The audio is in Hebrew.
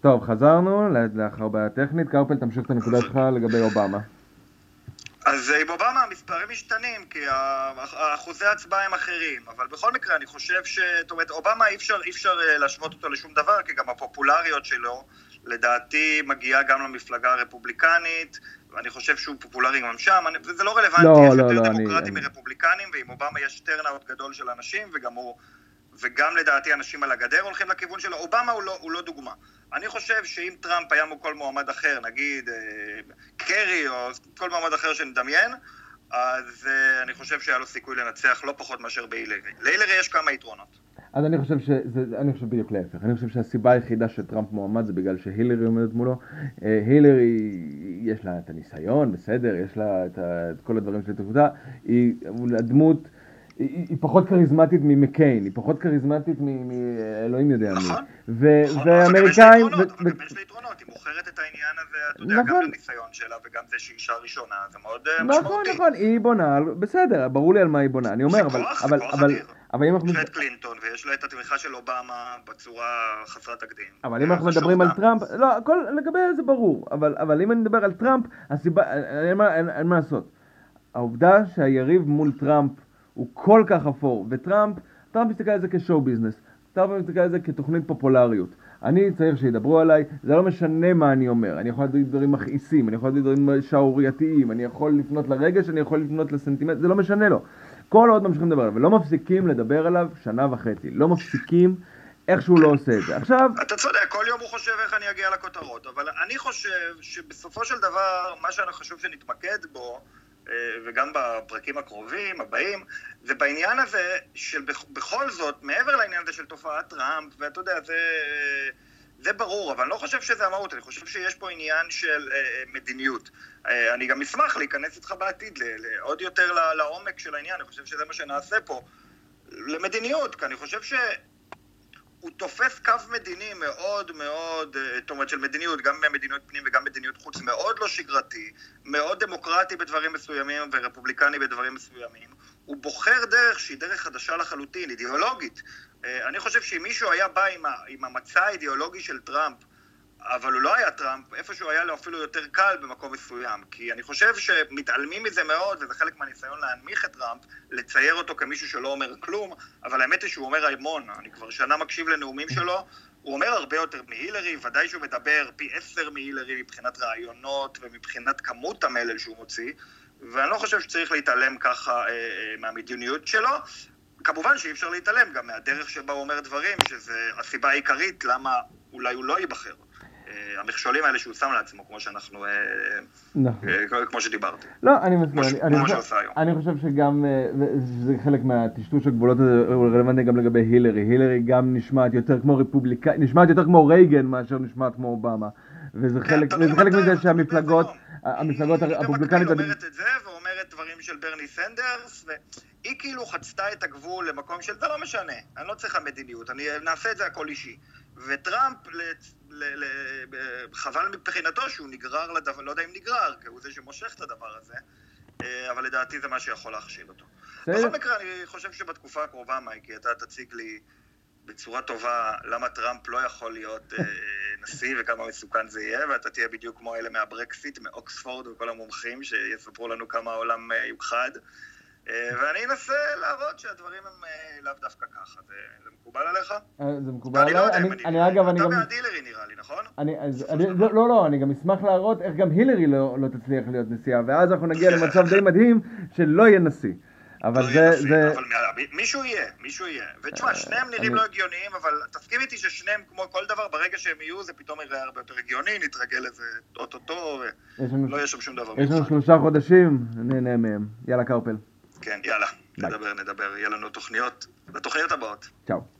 טוב, חזרנו לאחר בעיה טכנית. קרפל, תמשיך את הנקודה שלך לגבי אובמה. אז עם אובמה המספרים משתנים, כי אחוזי ההצבעה הם אחרים, אבל בכל מקרה אני חושב ש... זאת אומרת, אובמה אי אפשר, אי אפשר אה, להשוות אותו לשום דבר, כי גם הפופולריות שלו, לדעתי, מגיעה גם למפלגה הרפובליקנית, ואני חושב שהוא פופולרי גם שם, וזה לא רלוונטי, לא, יש לא, יותר לא, דמוקרטים אני... מרפובליקנים, ועם אובמה יש טרנאוט גדול של אנשים, וגם הוא... וגם לדעתי אנשים על הגדר הולכים לכיוון שלו. אובמה הוא לא, הוא לא דוגמה. אני חושב שאם טראמפ היה כל מועמד אחר, נגיד אה, קרי או כל מועמד אחר שנדמיין, אז אה, אני חושב שהיה לו סיכוי לנצח לא פחות מאשר בהילרי. להילרי יש כמה יתרונות. אז אני חושב שזה, אני חושב בדיוק להפך, אני חושב שהסיבה היחידה שטראמפ מועמד זה בגלל שהילרי עומדת מולו. אה, הילרי, יש לה את הניסיון, בסדר, יש לה את, ה, את כל הדברים של התעבודה, היא הדמות היא, היא פחות כריזמטית ממקיין, היא פחות כריזמטית מאלוהים יודע מי. נכון, נכון. נכון, אבל יש לה יתרונות, היא מוכרת את העניין הזה, אתה יודע, גם לניסיון שלה וגם זה שהיא אישה ראשונה, זה מאוד אה, משמעותי. נכון, נכון, היא בונה, בסדר, ברור לי על מה היא בונה, אני אומר, אבל... זה כוח אדיר. אבל אם אנחנו... יש לה את קלינטון ויש לה את התמיכה של אובמה בצורה חסרת תקדים. אבל אם אנחנו מדברים על טראמפ, לא, הכל לגבי זה ברור, אבל אם אני מדבר על טראמפ, הסיבה, אין מה לעשות. העובדה שהיריב מול טראמפ הוא כל כך אפור, וטראמפ, טראמפ מסתכל על זה כ show business, טראמפ מסתכל על זה כתוכנית פופולריות. אני צריך שידברו עליי, זה לא משנה מה אני אומר, אני יכול להגיד דברים מכעיסים, אני יכול להגיד דברים שערורייתיים, אני יכול לפנות לרגש, אני יכול לפנות לסנטימנט, זה לא משנה לו. כל עוד ממשיכים לדבר עליו, ולא מפסיקים לדבר עליו שנה וחצי, לא מפסיקים, איכשהו לא עושה את זה. עכשיו... אתה צודק, כל יום הוא חושב איך אני אגיע לכותרות, אבל אני חושב שבסופו של דבר, מה שאני חשוב שנתמקד בו, וגם בפרקים הקרובים, הבאים, זה בעניין הזה של בכל זאת, מעבר לעניין הזה של תופעת טראמפ, ואתה יודע, זה, זה ברור, אבל אני לא חושב שזה המהות, אני חושב שיש פה עניין של אה, מדיניות. אה, אני גם אשמח להיכנס איתך בעתיד עוד יותר לעומק של העניין, אני חושב שזה מה שנעשה פה. למדיניות, כי אני חושב ש... הוא תופס קו מדיני מאוד מאוד, אה, זאת אומרת של מדיניות, גם מדיניות פנים וגם מדיניות חוץ, מאוד לא שגרתי, מאוד דמוקרטי בדברים מסוימים ורפובליקני בדברים מסוימים. הוא בוחר דרך שהיא דרך חדשה לחלוטין, אידיאולוגית. אה, אני חושב שאם מישהו היה בא עם, עם המצע האידיאולוגי של טראמפ, אבל הוא לא היה טראמפ, איפשהו היה לו אפילו יותר קל במקום מסוים. כי אני חושב שמתעלמים מזה מאוד, וזה חלק מהניסיון להנמיך את טראמפ, לצייר אותו כמישהו שלא אומר כלום, אבל האמת היא שהוא אומר המון. אני כבר שנה מקשיב לנאומים שלו, הוא אומר הרבה יותר מהילרי, ודאי שהוא מדבר פי עשר מהילרי מבחינת רעיונות ומבחינת כמות המלל שהוא מוציא, ואני לא חושב שצריך להתעלם ככה אה, אה, מהמדיניות שלו. כמובן שאי אפשר להתעלם גם מהדרך שבה הוא אומר דברים, שזה הסיבה העיקרית למה אולי הוא לא ייבחר. אה, המכשולים האלה שהוא שם לעצמו, כמו שאנחנו, אה, נכון. אה, כמו שדיברתי. לא, אני מסכים, אני, אני, חושב, אני חושב שגם, זה חלק מהטשטוש הגבולות הזה, הוא רלוונטי גם לגבי הילרי. הילרי גם נשמעת יותר כמו רפובליקאי, נשמעת יותר כמו רייגן מאשר נשמעת כמו אובמה. וזה כן, חלק, וזה חלק מזה שהמפלגות, המפלגות הרפובליקניות... היא אומרת את זה, ואומרת דברים של ברני סנדרס, והיא כאילו חצתה את הגבול למקום של זה לא משנה, אני לא צריכה מדיניות, אני נעשה את זה הכל אישי. וטראמפ, חבל מבחינתו שהוא נגרר לדבר, לא יודע אם נגרר, כי הוא זה שמושך את הדבר הזה, אה, אבל לדעתי זה מה שיכול להכשיל אותו. בכל מקרה, אני חושב שבתקופה הקרובה, מייקי, אתה תציג לי בצורה טובה למה טראמפ לא יכול להיות אה, נשיא וכמה מסוכן זה יהיה, ואתה תהיה בדיוק כמו אלה מהברקסיט, מאוקספורד וכל המומחים שיספרו לנו כמה העולם אה, יוכחד. אה, ואני אנסה להראות שהדברים הם אה, לאו דווקא ככה. זה, זה מקובל עליך? אה, זה מקובל עליי. אני, אני, אני אגב, אני גם... אתה מהדילרי נראה לי, נכון? אני, אז, אני, לא, לא, לא, אני גם אשמח להראות איך גם הילרי לא, לא תצליח להיות נשיאה, ואז אנחנו נגיע למצב די מדהים שלא יהיה נשיא. אבל לא זה, זה... אבל מישהו יהיה, מישהו יהיה. ותשמע, שניהם נראים לא הגיוניים, אבל תסכים איתי ששניהם, כמו כל דבר, ברגע שהם יהיו, זה פתאום יראה הרבה יותר הגיוני, נתרגל לזה אוטוטו, ולא יהיה שם שום דבר. יש לנו שלושה חודשים, נהנה מהם. יאללה, קרפל. כן, יאללה, נדבר, נדבר, יהיה לנו תוכניות, לתוכניות הבאות. צ'או.